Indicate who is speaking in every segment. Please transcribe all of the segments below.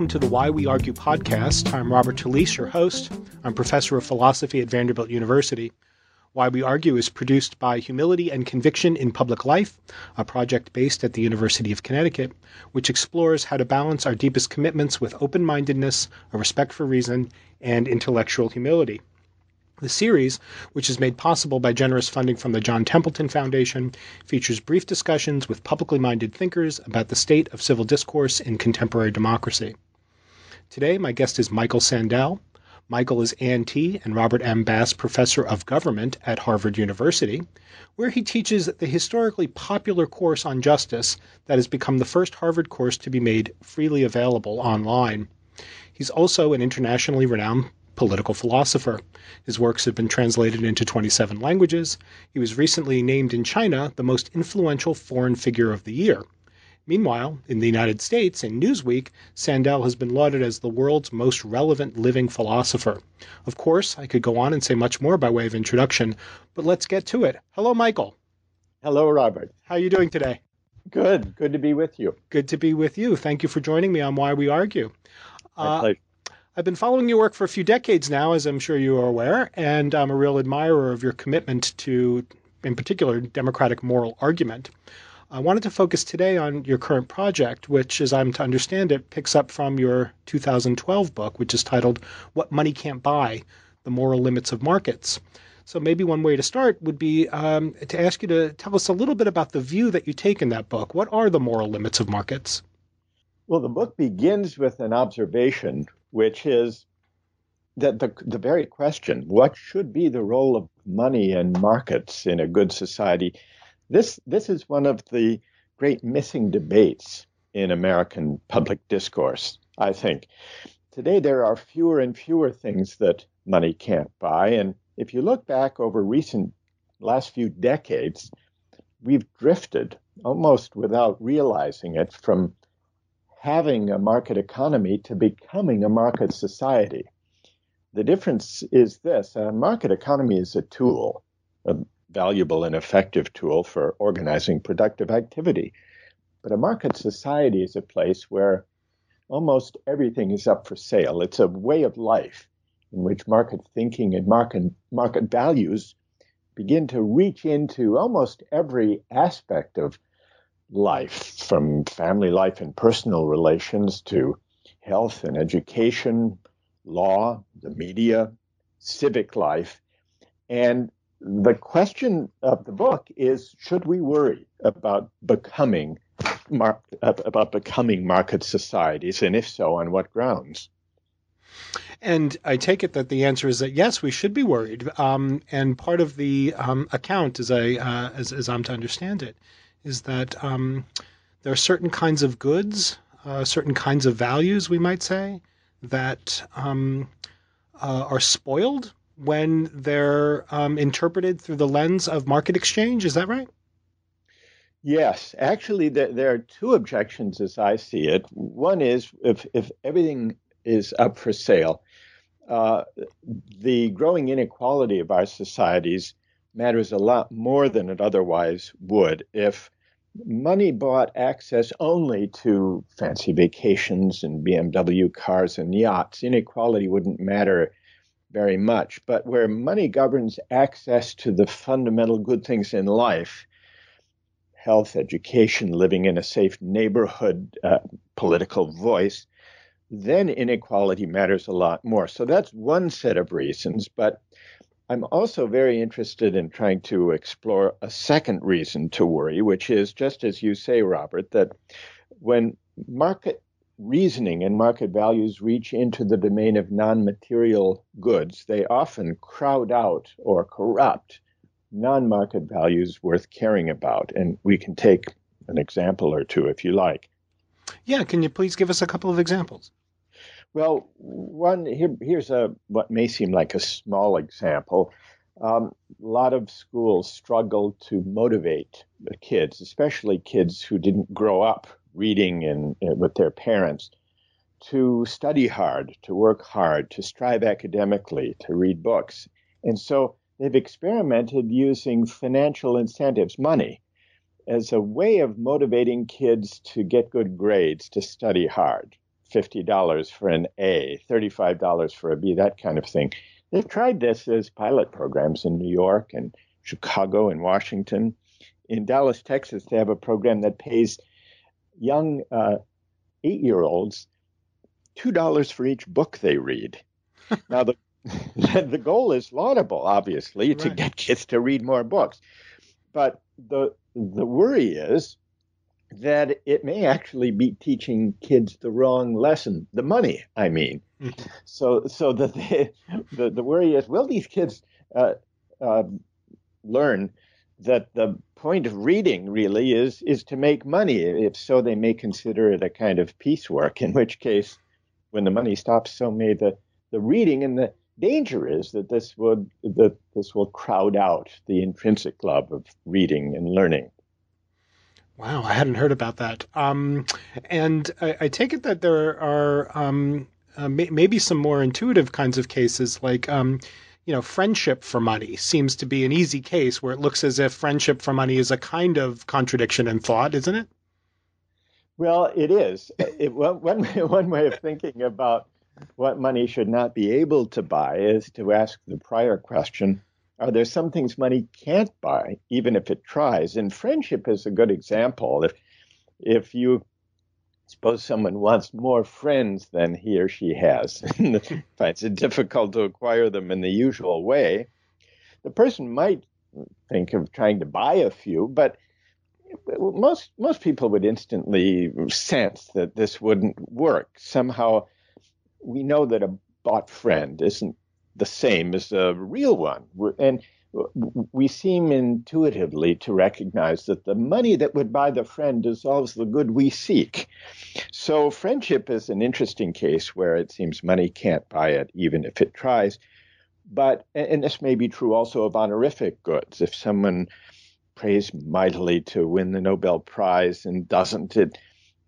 Speaker 1: welcome to the Why We Argue podcast. I'm Robert Talisse, your host. I'm professor of philosophy at Vanderbilt University. Why We Argue is produced by Humility and Conviction in Public Life, a project based at the University of Connecticut, which explores how to balance our deepest commitments with open mindedness, a respect for reason, and intellectual humility. The series, which is made possible by generous funding from the John Templeton Foundation, features brief discussions with publicly minded thinkers about the state of civil discourse in contemporary democracy. Today, my guest is Michael Sandel. Michael is Ann T. and Robert M. Bass Professor of Government at Harvard University, where he teaches the historically popular course on justice that has become the first Harvard course to be made freely available online. He's also an internationally renowned political philosopher. His works have been translated into 27 languages. He was recently named in China the most influential foreign figure of the year. Meanwhile, in the United States, in Newsweek, Sandel has been lauded as the world's most relevant living philosopher. Of course, I could go on and say much more by way of introduction, but let's get to it. Hello, Michael.
Speaker 2: Hello, Robert.
Speaker 1: How are you doing today?
Speaker 2: Good. Good to be with you.
Speaker 1: Good to be with you. Thank you for joining me on Why We Argue.
Speaker 2: My uh, pleasure.
Speaker 1: I've been following your work for a few decades now, as I'm sure you are aware, and I'm a real admirer of your commitment to, in particular, democratic moral argument. I wanted to focus today on your current project, which, as I'm to understand it, picks up from your 2012 book, which is titled What Money Can't Buy The Moral Limits of Markets. So, maybe one way to start would be um, to ask you to tell us a little bit about the view that you take in that book. What are the moral limits of markets?
Speaker 2: Well, the book begins with an observation which is that the, the very question, what should be the role of money and markets in a good society? This, this is one of the great missing debates in American public discourse, I think. Today, there are fewer and fewer things that money can't buy. And if you look back over recent last few decades, we've drifted almost without realizing it from having a market economy to becoming a market society. The difference is this a market economy is a tool, valuable and effective tool for organizing productive activity. But a market society is a place where almost everything is up for sale. It's a way of life in which market thinking and market, market values begin to reach into almost every aspect of life, from family life and personal relations to health and education, law, the media, civic life. And the question of the book is should we worry about becoming mar- about becoming market societies and if so on what grounds
Speaker 1: and I take it that the answer is that yes, we should be worried. Um, and part of the um, account, as I uh, as, as I'm to understand it, is that um, there are certain kinds of goods, uh, certain kinds of values, we might say, that um, uh, are spoiled when they're um, interpreted through the lens of market exchange. Is that right?
Speaker 2: Yes, actually, there, there, are two objections as I see it. One is if, if everything is up for sale, uh, the growing inequality of our societies matters a lot more than it otherwise would if money bought access only to fancy vacations and BMW cars and yachts. Inequality wouldn't matter very much. But where money governs access to the fundamental good things in life, health, education, living in a safe neighborhood, uh, political voice, then inequality matters a lot more. So that's one set of reasons. But I'm also very interested in trying to explore a second reason to worry, which is just as you say, Robert, that when market reasoning and market values reach into the domain of non material goods, they often crowd out or corrupt non market values worth caring about. And we can take an example or two if you like.
Speaker 1: Yeah, can you please give us a couple of examples?
Speaker 2: Well, one here, here's a what may seem like a small example. Um, a lot of schools struggle to motivate the kids, especially kids who didn't grow up reading in, in, with their parents, to study hard, to work hard, to strive academically, to read books. And so they've experimented using financial incentives, money, as a way of motivating kids to get good grades, to study hard. $50 for an A, $35 for a B, that kind of thing. They've tried this as pilot programs in New York and Chicago and Washington. In Dallas, Texas, they have a program that pays young uh, eight year olds $2 for each book they read. now, the, the goal is laudable, obviously, right. to get kids to read more books. But the, the worry is that it may actually be teaching kids the wrong lesson, the money, I mean. Mm-hmm. So, so the, the, the worry is, will these kids uh, uh, learn that the point of reading really is is to make money? If so, they may consider it a kind of piecework. In which case, when the money stops, so may the the reading. And the danger is that this would that this will crowd out the intrinsic love of reading and learning.
Speaker 1: Wow, I hadn't heard about that. Um, and I, I, take it that there are um, uh, may, maybe some more intuitive kinds of cases, like um, you know, friendship for money seems to be an easy case where it looks as if friendship for money is a kind of contradiction in thought, isn't it?
Speaker 2: Well, it is. It, one, one way of thinking about what money should not be able to buy is to ask the prior question are there some things money can't buy, even if it tries? And friendship is a good example. If if you suppose someone wants more friends than he or she has, and finds it difficult to acquire them in the usual way, the person might think of trying to buy a few, but most most people would instantly sense that this wouldn't work. Somehow, we know that a bought friend isn't the same as a real one. And we seem intuitively to recognize that the money that would buy the friend dissolves the good we seek. So, friendship is an interesting case where it seems money can't buy it, even if it tries. But, and this may be true also of honorific goods. If someone prays mightily to win the Nobel Prize and doesn't, it,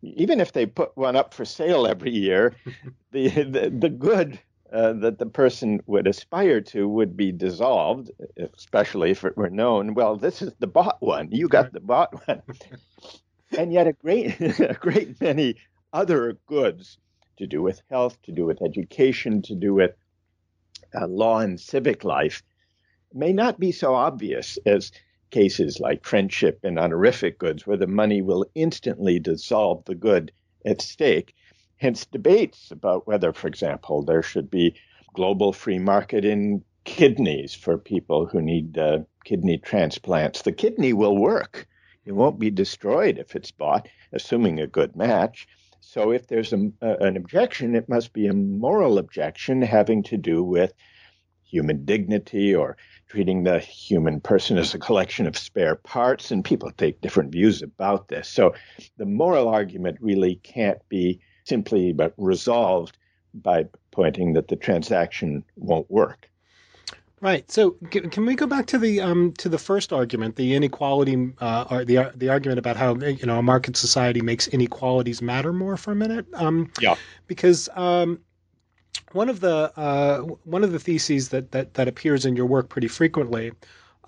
Speaker 2: even if they put one up for sale every year, the, the, the good uh, that the person would aspire to would be dissolved, especially if it were known, well, this is the bought one. You got the bought one. and yet, a great, a great many other goods to do with health, to do with education, to do with uh, law and civic life may not be so obvious as cases like friendship and honorific goods, where the money will instantly dissolve the good at stake hence debates about whether, for example, there should be global free market in kidneys for people who need uh, kidney transplants. The kidney will work. It won't be destroyed if it's bought, assuming a good match. So if there's a, an objection, it must be a moral objection having to do with human dignity or treating the human person as a collection of spare parts. And people take different views about this. So the moral argument really can't be simply but resolved by pointing that the transaction won't work.
Speaker 1: Right. So, can we go back to the um, to the first argument, the inequality, uh, or the the argument about how you know a market society makes inequalities matter more for a minute?
Speaker 2: Um, yeah.
Speaker 1: Because um, one of the uh, one of the theses that, that that appears in your work pretty frequently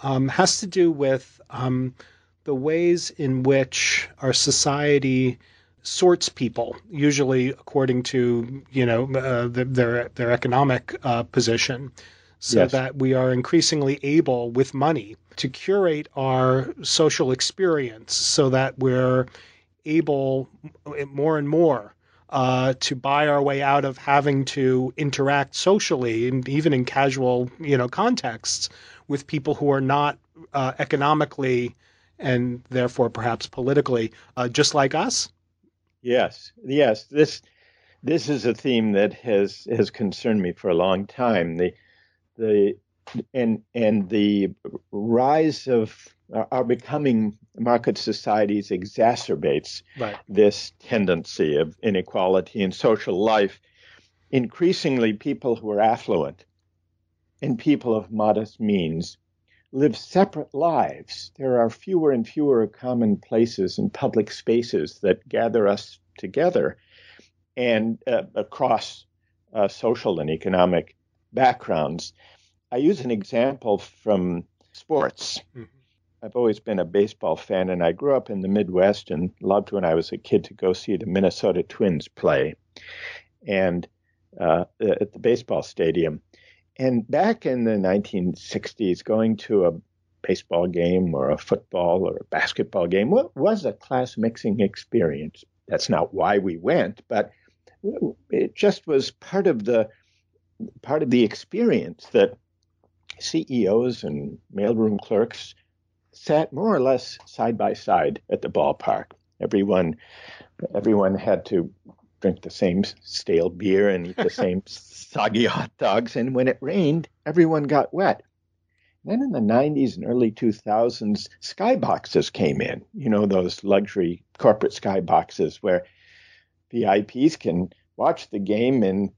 Speaker 1: um, has to do with um, the ways in which our society sorts people, usually according to you know uh, the, their their economic uh, position, so yes. that we are increasingly able with money to curate our social experience, so that we're able more and more uh, to buy our way out of having to interact socially and even in casual you know contexts with people who are not uh, economically and therefore perhaps politically uh, just like us
Speaker 2: Yes, yes. This this is a theme that has has concerned me for a long time. The the and and the rise of uh, our becoming market societies exacerbates right. this tendency of inequality in social life. Increasingly, people who are affluent and people of modest means live separate lives. There are fewer and fewer common places and public spaces that gather us together and uh, across uh, social and economic backgrounds. I use an example from sports. Mm-hmm. I've always been a baseball fan, and I grew up in the Midwest and loved when I was a kid to go see the Minnesota Twins play, and uh, at the baseball stadium. And back in the 1960s, going to a baseball game or a football or a basketball game was a class mixing experience. That's not why we went, but it just was part of the part of the experience that CEOs and mailroom clerks sat more or less side by side at the ballpark. Everyone, everyone had to drink the same stale beer and eat the same soggy hot dogs. And when it rained, everyone got wet. Then in the 90s and early 2000s, skyboxes came in. You know, those luxury corporate skyboxes where VIPs can watch the game in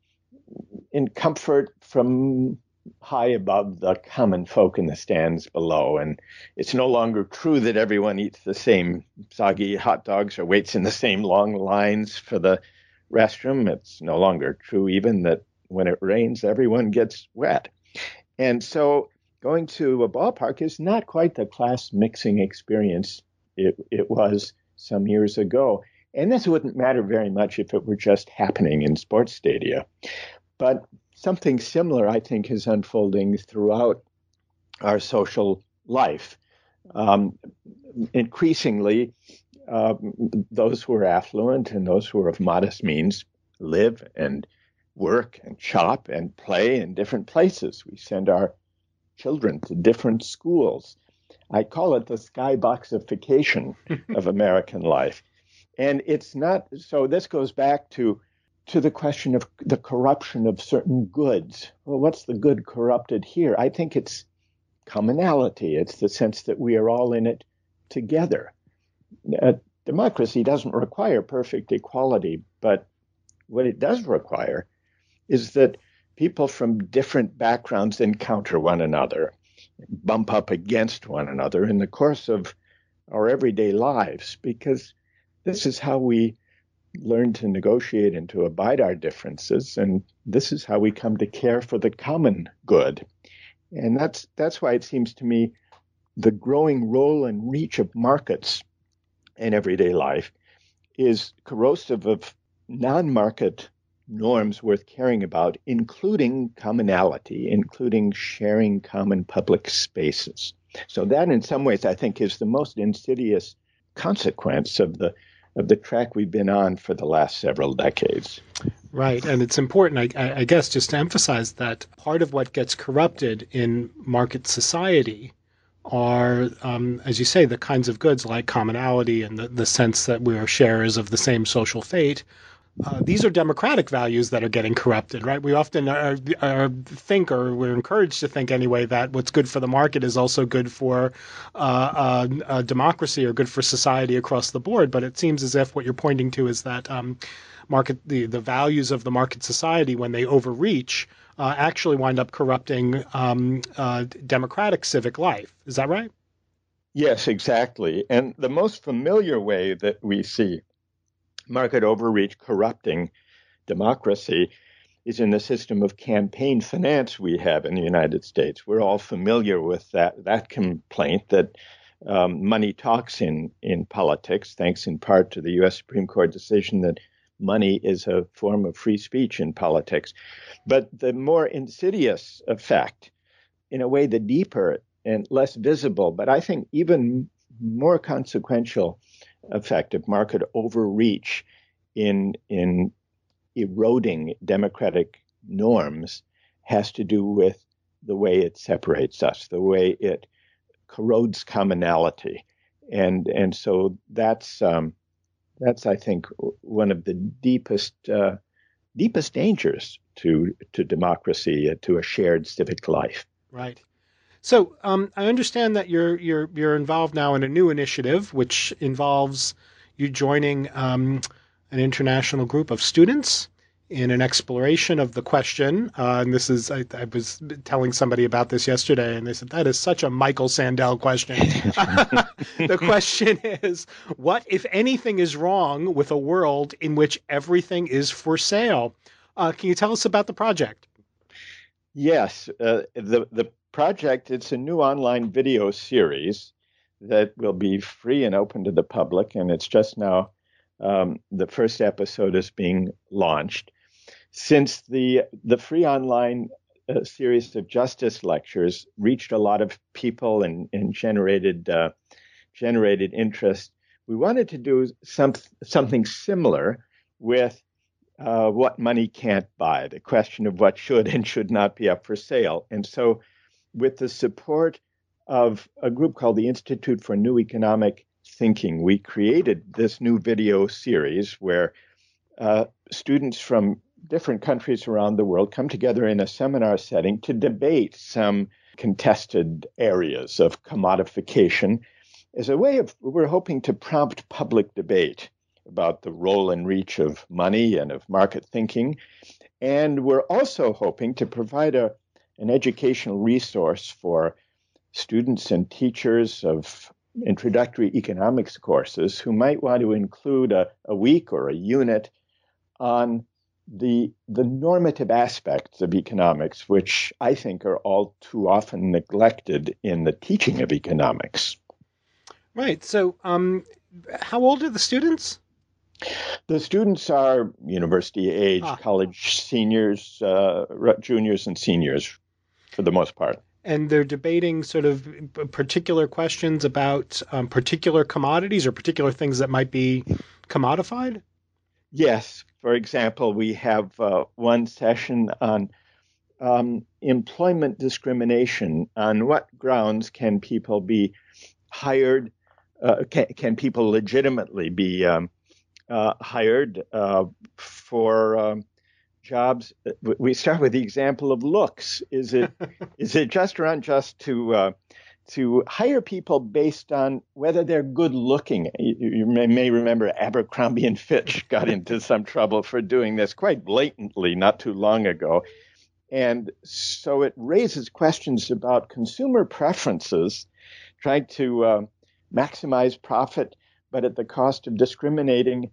Speaker 2: in comfort from high above the common folk in the stands below. And it's no longer true that everyone eats the same soggy hot dogs or waits in the same long lines for the restroom. It's no longer true even that when it rains, everyone gets wet. And so going to a ballpark is not quite the class mixing experience it, it was some years ago. And this wouldn't matter very much if it were just happening in sports stadia. But something similar, I think, is unfolding throughout our social life. Um, increasingly, uh, those who are affluent and those who are of modest means live and work and shop and play in different places. We send our children to different schools. I call it the skyboxification of American life. And it's not so this goes back to to the question of the corruption of certain goods. Well, what's the good corrupted here? I think it's commonality. It's the sense that we are all in it together. Uh, democracy doesn't require perfect equality, but what it does require is that people from different backgrounds encounter one another, bump up against one another in the course of our everyday lives, because this is how we learn to negotiate and to abide our differences. And this is how we come to care for the common good. And that's that's why it seems to me the growing role and reach of markets in everyday life is corrosive of non-market norms worth caring about, including commonality, including sharing common public spaces. So that in some ways I think is the most insidious consequence of the of the track we've been on for the last several decades.
Speaker 1: Right. And it's important, I, I, guess, just to emphasize that part of what gets corrupted in market society are, um, as you say, the kinds of goods like commonality and the, the sense that we are sharers of the same social fate uh, these are democratic values that are getting corrupted, right? We often are, are, think, or we're encouraged to think anyway, that what's good for the market is also good for uh, uh, democracy or good for society across the board. But it seems as if what you're pointing to is that um, market the, the values of the market society, when they overreach, uh, actually wind up corrupting um, uh, democratic civic life. Is that right?
Speaker 2: Yes, exactly. And the most familiar way that we see market overreach corrupting democracy is in the system of campaign finance we have in the United States. We're all familiar with that that complaint that um, money talks in in politics, thanks in part to the U.S. Supreme Court decision that money is a form of free speech in politics. But the more insidious effect, in a way, the deeper and less visible, but I think even more consequential effect of market overreach in in eroding democratic norms has to do with the way it separates us, the way it corrodes commonality, and and so that's um, that's I think one of the deepest uh, deepest dangers to to democracy, uh, to a shared civic life.
Speaker 1: Right. So um, I understand that you're you're you're involved now in a new initiative, which involves you joining um, an international group of students in an exploration of the question. Uh, and this is, I, I, was telling somebody about this yesterday, and they said, that is such a Michael Sandel question. the question is, what, if anything, is wrong with a world in which everything is for sale? Uh, can you tell us about the project?
Speaker 2: Yes. Uh, the, the project, it's a new online video series that will be free and open to the public, and it's just now um, the first episode is being launched since the the free online uh, series of justice lectures reached a lot of people and, and generated uh, generated interest, we wanted to do some, something similar with uh, what money can't buy, the question of what should and should not be up for sale. And so, with the support of a group called the Institute for New Economic Thinking, we created this new video series where uh, students from different countries around the world come together in a seminar setting to debate some contested areas of commodification as a way of, we're hoping to prompt public debate about the role and reach of money and of market thinking. And we're also hoping to provide a, an educational resource for students and teachers of introductory economics courses who might want to include a, a week or a unit on the the normative aspects of economics, which I think are all too often neglected in the teaching of economics.
Speaker 1: Right. So, um, how old are the students?
Speaker 2: The students are university age, ah. college seniors, uh, juniors, and seniors, for the most part.
Speaker 1: And they're debating sort of particular questions about um, particular commodities or particular things that might be commodified.
Speaker 2: Yes. For example, we have uh, one session on um, employment discrimination. On what grounds can people be hired? Uh, can, can, people legitimately be um, uh, hired uh, for um, jobs? We start with the example of looks. Is it is it just or unjust to uh, to hire people based on whether they're good looking. You, you may, may, remember Abercrombie and Fitch got into some trouble for doing this quite blatantly not too long ago. And so it raises questions about consumer preferences, trying to uh, maximize profit, but at the cost of discriminating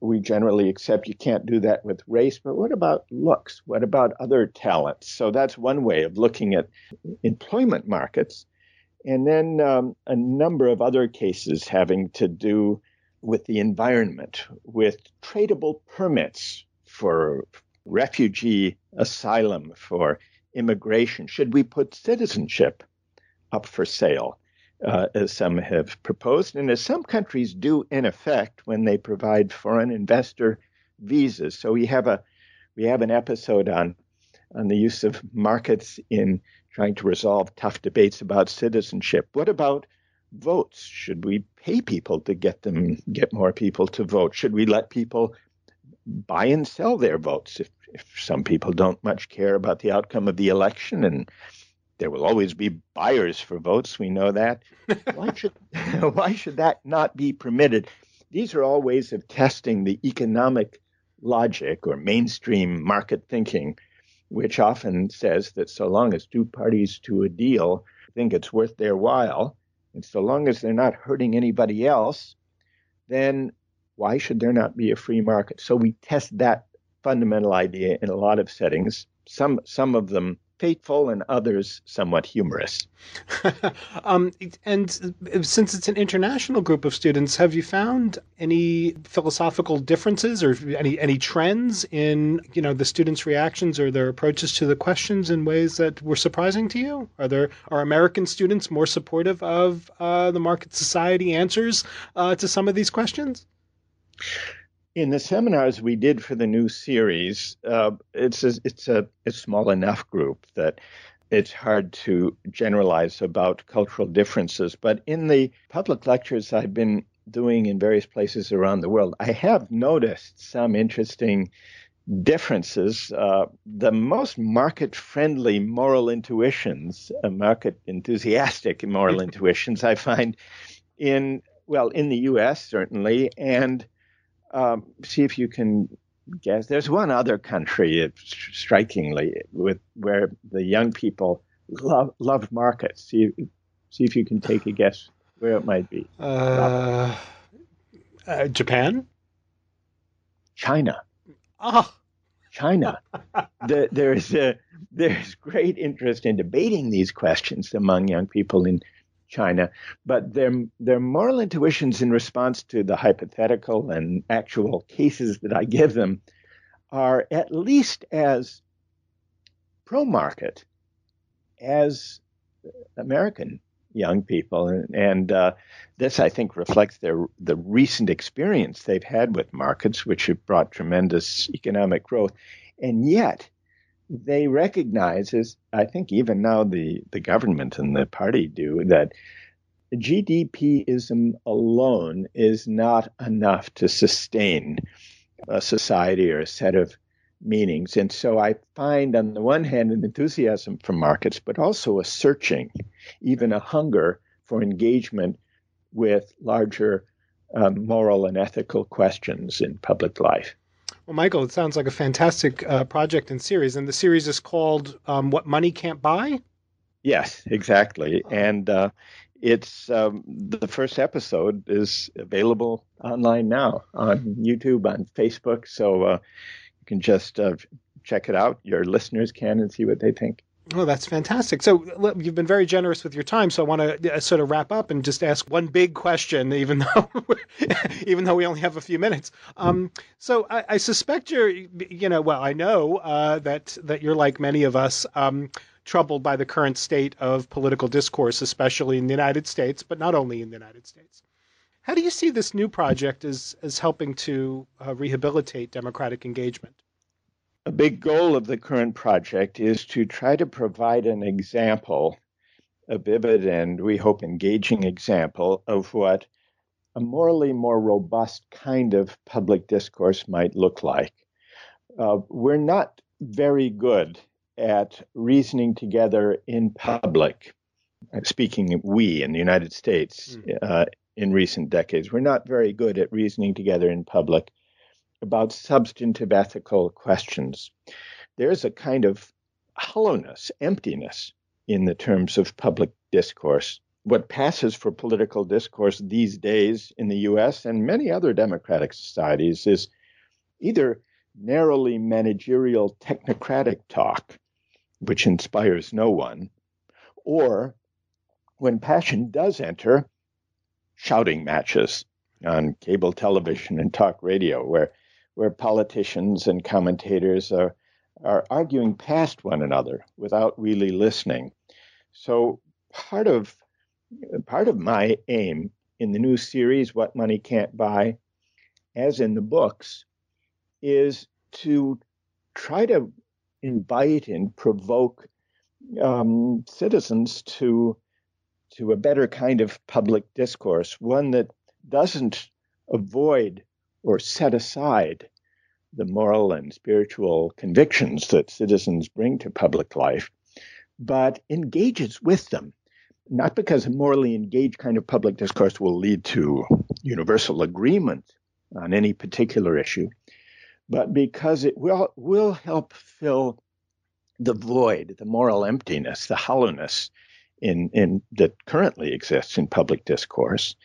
Speaker 2: we generally accept you can't do that with race, but what about looks? What about other talents? So that's one way of looking at employment markets. And then um, a number of other cases having to do with the environment, with tradable permits for refugee asylum, for immigration. Should we put citizenship up for sale? Uh, as some have proposed, and as some countries do in effect when they provide foreign investor visas. So we have a we have an episode on on the use of markets in trying to resolve tough debates about citizenship. What about votes? Should we pay people to get them get more people to vote? Should we let people buy and sell their votes if, if some people don't much care about the outcome of the election and there will always be buyers for votes. We know that. why should why should that not be permitted? These are all ways of testing the economic logic or mainstream market thinking, which often says that so long as two parties to a deal think it's worth their while, and so long as they're not hurting anybody else, then why should there not be a free market? So we test that fundamental idea in a lot of settings. Some some of them fateful and others somewhat humorous.
Speaker 1: um, and since it's an international group of students, have you found any philosophical differences or any any trends in you know the students' reactions or their approaches to the questions in ways that were surprising to you? Are there are American students more supportive of uh, the market society answers uh, to some of these questions?
Speaker 2: In the seminars we did for the new series, uh, it's a, it's a, small enough group that it's hard to generalize about cultural differences. But in the public lectures I've been doing in various places around the world, I have noticed some interesting differences. Uh, the most market friendly moral intuitions, uh, market enthusiastic moral intuitions, I find in, well, in the US certainly, and um, see if you can guess. There's one other country, strikingly, with where the young people love love markets. See, see if you can take a guess where it might be.
Speaker 1: Uh, uh, Japan.
Speaker 2: China.
Speaker 1: Oh.
Speaker 2: China. the, there's a, there's great interest in debating these questions among young people in China, but their their moral intuitions in response to the hypothetical and actual cases that I give them are at least as pro market as American young people, and, and uh, this I think reflects their the recent experience they've had with markets, which have brought tremendous economic growth, and yet they recognize, as I think even now the, the government and the party do, that GDPism alone is not enough to sustain a society or a set of meanings. And so I find, on the one hand, an enthusiasm for markets, but also a searching, even a hunger for engagement with larger um, moral and ethical questions in public life.
Speaker 1: Well, Michael, it sounds like a fantastic uh, project and series, and the series is called um, "What Money Can't Buy."
Speaker 2: Yes, exactly, and uh, it's um, the first episode is available online now on YouTube, on Facebook, so uh, you can just uh, check it out. Your listeners can and see what they think.
Speaker 1: Oh, that's fantastic. So you've been very generous with your time. So I want to uh, sort of wrap up and just ask one big question, even though even though we only have a few minutes. Um, so I, I, suspect you're, you know, well, I know uh, that that you're like many of us, um, troubled by the current state of political discourse, especially in the United States, but not only in the United States. How do you see this new project as as helping to uh, rehabilitate democratic engagement?
Speaker 2: A big goal of the current project is to try to provide an example, a vivid and we hope engaging example of what a morally more robust kind of public discourse might look like. Uh, we're not very good at reasoning together in public. Speaking we in the United States mm. uh, in recent decades, we're not very good at reasoning together in public about substantive ethical questions. There's a kind of hollowness, emptiness in the terms of public discourse. What passes for political discourse these days in the US and many other democratic societies is either narrowly managerial technocratic talk, which inspires no one, or when passion does enter, shouting matches on cable television and talk radio, where where politicians and commentators are are arguing past one another without really listening. So part of part of my aim in the new series, What Money Can't Buy, as in the books, is to try to invite and provoke um, citizens to to a better kind of public discourse, one that doesn't avoid or set aside the moral and spiritual convictions that citizens bring to public life, but engages with them. Not because a morally engaged kind of public discourse will lead to universal agreement on any particular issue, but because it will, will help fill the void, the moral emptiness, the hollowness in, in, that currently exists in public discourse,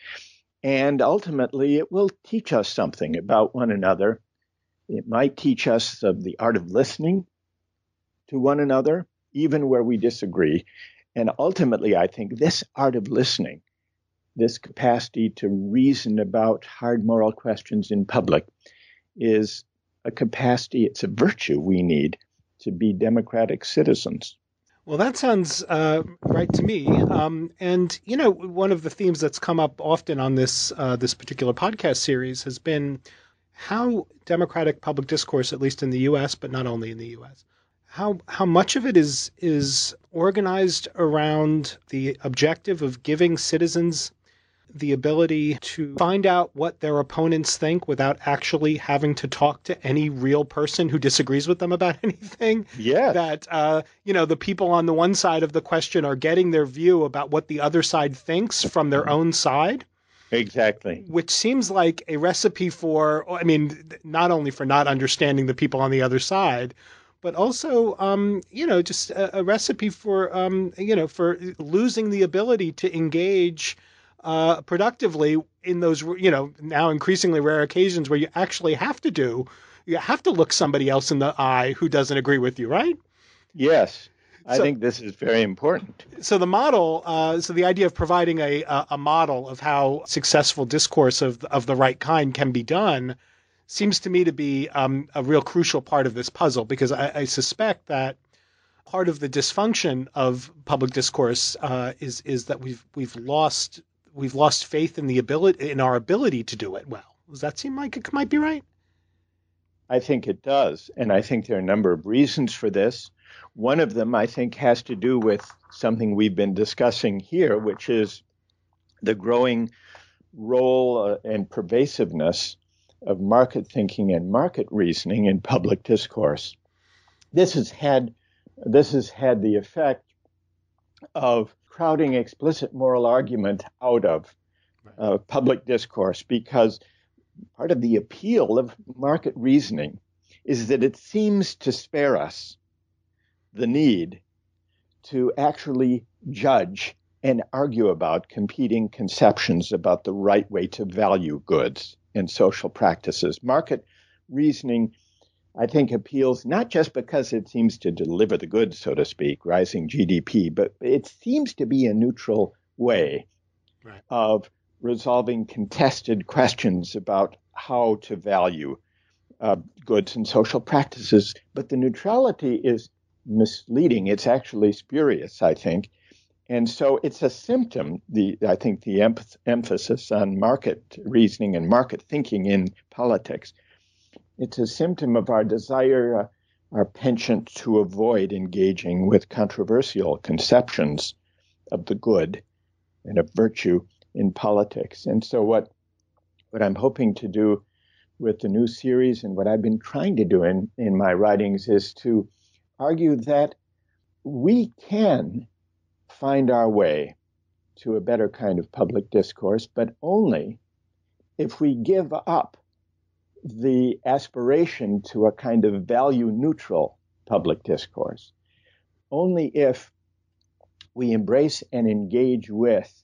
Speaker 2: and ultimately, it will teach us something about one another. It might teach us the art of listening to one another, even where we disagree. And ultimately, I think this art of listening, this capacity to reason about hard moral questions in public, is a capacity, it's a virtue we need to be democratic citizens.
Speaker 1: Well, that sounds uh, right to me. Um, and you know, one of the themes that's come up often on this uh, this particular podcast series has been how democratic public discourse, at least in the U.S., but not only in the U.S., how how much of it is is organized around the objective of giving citizens the ability to find out what their opponents think without actually having to talk to any real person who disagrees with them about anything.
Speaker 2: Yeah.
Speaker 1: That, uh, you know, the people on the one side of the question are getting their view about what the other side thinks from their own side.
Speaker 2: Exactly.
Speaker 1: Which seems like a recipe for, I mean, not only for not understanding the people on the other side, but also, um, you know, just a, a recipe for, um, you know, for losing the ability to engage uh, productively in those, you know, now increasingly rare occasions where you actually have to do, you have to look somebody else in the eye who doesn't agree with you, right?
Speaker 2: Yes. I so, think this is very important.
Speaker 1: So the model, uh, so the idea of providing a, a model of how successful discourse of of the right kind can be done, seems to me to be um, a real crucial part of this puzzle because I, I, suspect that part of the dysfunction of public discourse uh, is is that we've we've lost we've lost faith in the ability in our ability to do it well. Does that seem like it might be right?
Speaker 2: I think it does, and I think there are a number of reasons for this. One of them, I think, has to do with something we've been discussing here, which is the growing role uh, and pervasiveness of market thinking and market reasoning in public discourse. This has had this has had the effect of crowding explicit moral argument out of uh, public discourse because part of the appeal of market reasoning is that it seems to spare us the need to actually judge and argue about competing conceptions about the right way to value goods and social practices. Market reasoning, I think, appeals not just because it seems to deliver the goods, so to speak, rising GDP, but it seems to be a neutral way right. of resolving contested questions about how to value uh, goods and social practices. But the neutrality is misleading. It's actually spurious, I think. And so it's a symptom, the, I think the em- emphasis on market reasoning and market thinking in politics. It's a symptom of our desire, uh, our penchant to avoid engaging with controversial conceptions of the good and of virtue in politics. And so what, what I'm hoping to do with the new series and what I've been trying to do in, in my writings is to argue that we can find our way to a better kind of public discourse, but only if we give up the aspiration to a kind of value neutral public discourse. Only if we embrace and engage with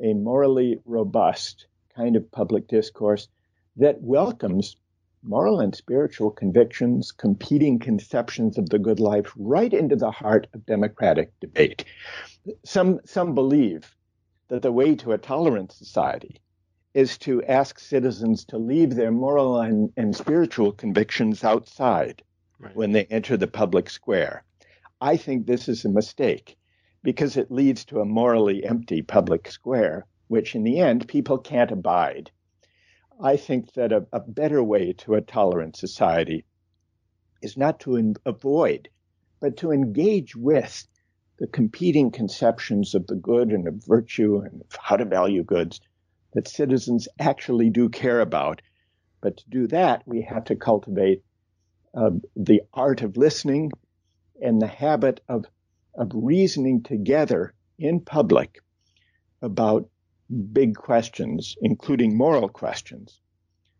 Speaker 2: a morally robust kind of public discourse that welcomes moral and spiritual convictions, competing conceptions of the good life right into the heart of democratic debate. Some, some believe that the way to a tolerant society is to ask citizens to leave their moral and, and spiritual convictions outside right. when they enter the public square. I think this is a mistake because it leads to a morally empty public square, which in the end people can't abide. I think that a, a better way to a tolerant society is not to in, avoid, but to engage with the competing conceptions of the good and of virtue and of how to value goods that citizens actually do care about. But to do that, we have to cultivate uh, the art of listening and the habit of, of reasoning together in public about big questions, including moral questions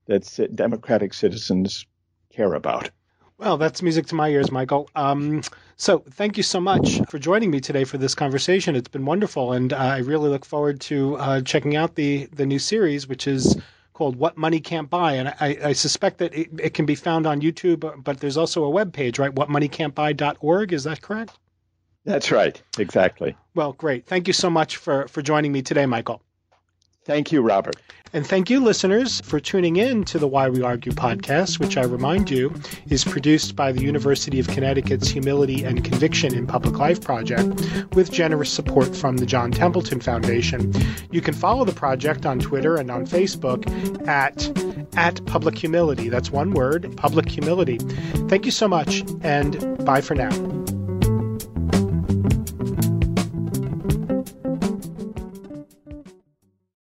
Speaker 2: that democratic citizens care about.
Speaker 1: Well, that's music to my ears, Michael. Um, so, thank you so much for joining me today for this conversation. It's been wonderful, and uh, I really look forward to uh, checking out the the new series, which is called "What Money Can't Buy." And I, I suspect that it, it, can be found on YouTube, but there's also a web page, right? WhatMoneyCan'tBuy.org. Is that correct?
Speaker 2: That's right. Exactly.
Speaker 1: Well, great. Thank you so much for for joining me today, Michael.
Speaker 2: Thank you, Robert.
Speaker 1: And thank you, listeners, for tuning in to the Why We Argue podcast, which I remind you is produced by the University of Connecticut's Humility and Conviction in Public Life Project with generous support from the John Templeton Foundation. You can follow the project on Twitter and on Facebook at, at Public Humility. That's one word, Public Humility. Thank you so much, and bye for now.